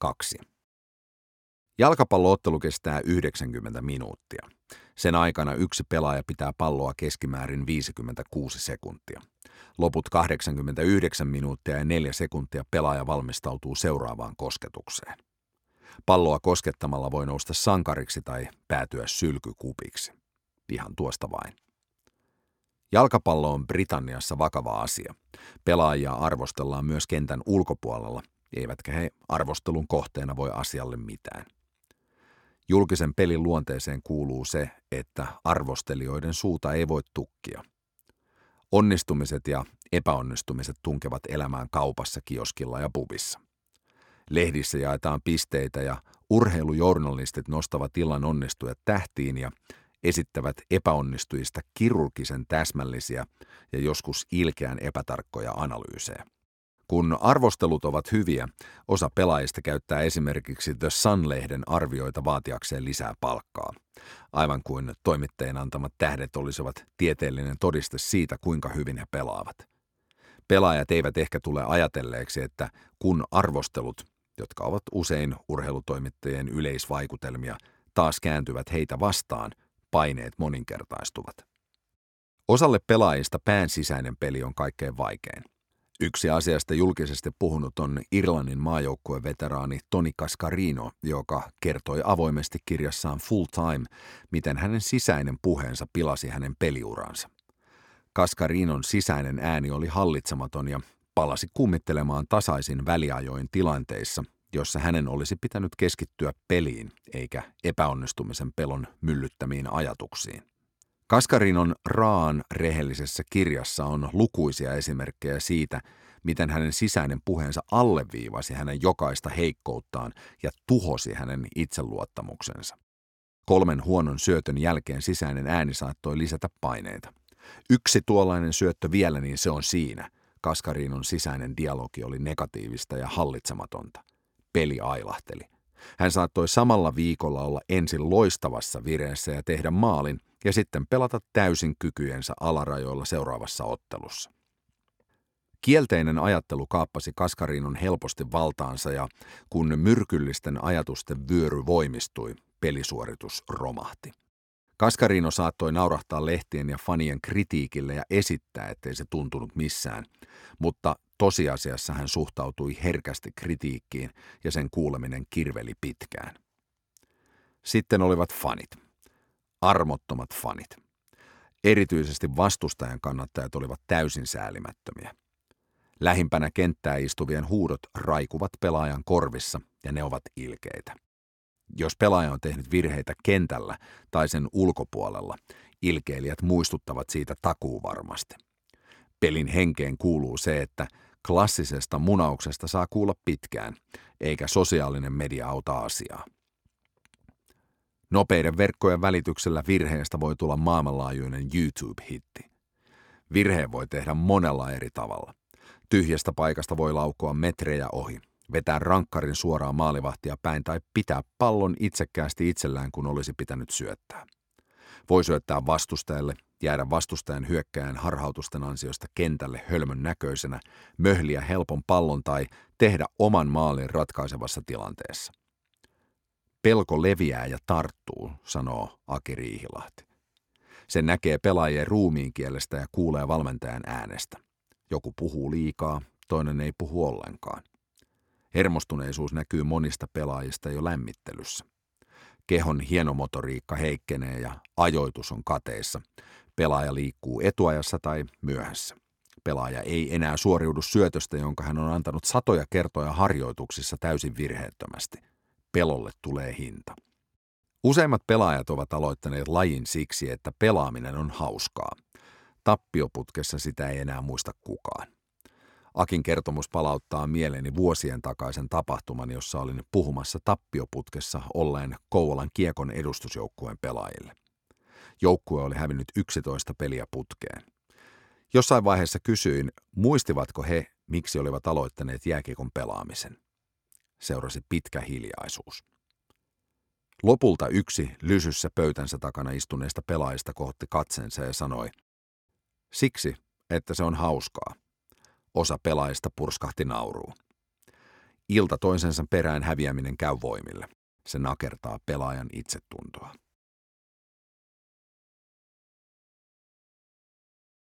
2. Jalkapalloottelu kestää 90 minuuttia. Sen aikana yksi pelaaja pitää palloa keskimäärin 56 sekuntia. Loput 89 minuuttia ja 4 sekuntia pelaaja valmistautuu seuraavaan kosketukseen. Palloa koskettamalla voi nousta sankariksi tai päätyä sylkykupiksi. Ihan tuosta vain. Jalkapallo on Britanniassa vakava asia. Pelaajia arvostellaan myös kentän ulkopuolella, eivätkä he arvostelun kohteena voi asialle mitään. Julkisen pelin luonteeseen kuuluu se, että arvostelijoiden suuta ei voi tukkia. Onnistumiset ja epäonnistumiset tunkevat elämään kaupassa, kioskilla ja pubissa. Lehdissä jaetaan pisteitä ja urheilujournalistit nostavat illan onnistujat tähtiin ja esittävät epäonnistujista kirurgisen täsmällisiä ja joskus ilkeän epätarkkoja analyysejä. Kun arvostelut ovat hyviä, osa pelaajista käyttää esimerkiksi The Sun-lehden arvioita vaatiakseen lisää palkkaa. Aivan kuin toimittajien antamat tähdet olisivat tieteellinen todiste siitä, kuinka hyvin he pelaavat. Pelaajat eivät ehkä tule ajatelleeksi, että kun arvostelut, jotka ovat usein urheilutoimittajien yleisvaikutelmia, taas kääntyvät heitä vastaan, paineet moninkertaistuvat. Osalle pelaajista pään sisäinen peli on kaikkein vaikein. Yksi asiasta julkisesti puhunut on Irlannin maajoukkueen veteraani Toni Cascarino, joka kertoi avoimesti kirjassaan Full Time, miten hänen sisäinen puheensa pilasi hänen peliuransa. Cascarinon sisäinen ääni oli hallitsematon ja palasi kummittelemaan tasaisin väliajoin tilanteissa, jossa hänen olisi pitänyt keskittyä peliin eikä epäonnistumisen pelon myllyttämiin ajatuksiin. Kaskarinon raan rehellisessä kirjassa on lukuisia esimerkkejä siitä, miten hänen sisäinen puheensa alleviivasi hänen jokaista heikkouttaan ja tuhosi hänen itseluottamuksensa. Kolmen huonon syötön jälkeen sisäinen ääni saattoi lisätä paineita. Yksi tuollainen syöttö vielä, niin se on siinä. Kaskarinon sisäinen dialogi oli negatiivista ja hallitsematonta. Peli ailahteli. Hän saattoi samalla viikolla olla ensin loistavassa vireessä ja tehdä maalin, ja sitten pelata täysin kykyjensä alarajoilla seuraavassa ottelussa. Kielteinen ajattelu kaappasi Kaskarinon helposti valtaansa ja kun myrkyllisten ajatusten vyöry voimistui, pelisuoritus romahti. Kaskarino saattoi naurahtaa lehtien ja fanien kritiikille ja esittää, ettei se tuntunut missään, mutta tosiasiassa hän suhtautui herkästi kritiikkiin ja sen kuuleminen kirveli pitkään. Sitten olivat fanit. Armottomat fanit. Erityisesti vastustajan kannattajat olivat täysin säälimättömiä. Lähimpänä kenttää istuvien huudot raikuvat pelaajan korvissa ja ne ovat ilkeitä. Jos pelaaja on tehnyt virheitä kentällä tai sen ulkopuolella, ilkeilijät muistuttavat siitä takuu varmasti. Pelin henkeen kuuluu se, että klassisesta munauksesta saa kuulla pitkään, eikä sosiaalinen media auta asiaa. Nopeiden verkkojen välityksellä virheestä voi tulla maailmanlaajuinen YouTube-hitti. Virheen voi tehdä monella eri tavalla. Tyhjästä paikasta voi laukoa metrejä ohi, vetää rankkarin suoraan maalivahtia päin tai pitää pallon itsekkäästi itsellään, kun olisi pitänyt syöttää. Voi syöttää vastustajalle, jäädä vastustajan hyökkäjän harhautusten ansiosta kentälle hölmön näköisenä, möhliä helpon pallon tai tehdä oman maalin ratkaisevassa tilanteessa. Pelko leviää ja tarttuu, sanoo Aki Riihilahti. Se näkee pelaajien ruumiin kielestä ja kuulee valmentajan äänestä. Joku puhuu liikaa, toinen ei puhu ollenkaan. Hermostuneisuus näkyy monista pelaajista jo lämmittelyssä. Kehon hienomotoriikka heikkenee ja ajoitus on kateissa. Pelaaja liikkuu etuajassa tai myöhässä. Pelaaja ei enää suoriudu syötöstä, jonka hän on antanut satoja kertoja harjoituksissa täysin virheettömästi. Pelolle tulee hinta. Useimmat pelaajat ovat aloittaneet lajin siksi, että pelaaminen on hauskaa. Tappioputkessa sitä ei enää muista kukaan. Akin kertomus palauttaa mieleeni vuosien takaisen tapahtuman, jossa olin puhumassa tappioputkessa olleen Kouvolan kiekon edustusjoukkueen pelaajille. Joukkue oli hävinnyt 11 peliä putkeen. Jossain vaiheessa kysyin, muistivatko he, miksi olivat aloittaneet jääkiekon pelaamisen. Seurasi pitkä hiljaisuus. Lopulta yksi lysyssä pöytänsä takana istuneesta pelaajista kohti katsensa ja sanoi, siksi, että se on hauskaa. Osa pelaajista purskahti nauruun. Ilta toisensa perään häviäminen käy voimille. Se nakertaa pelaajan itsetuntoa.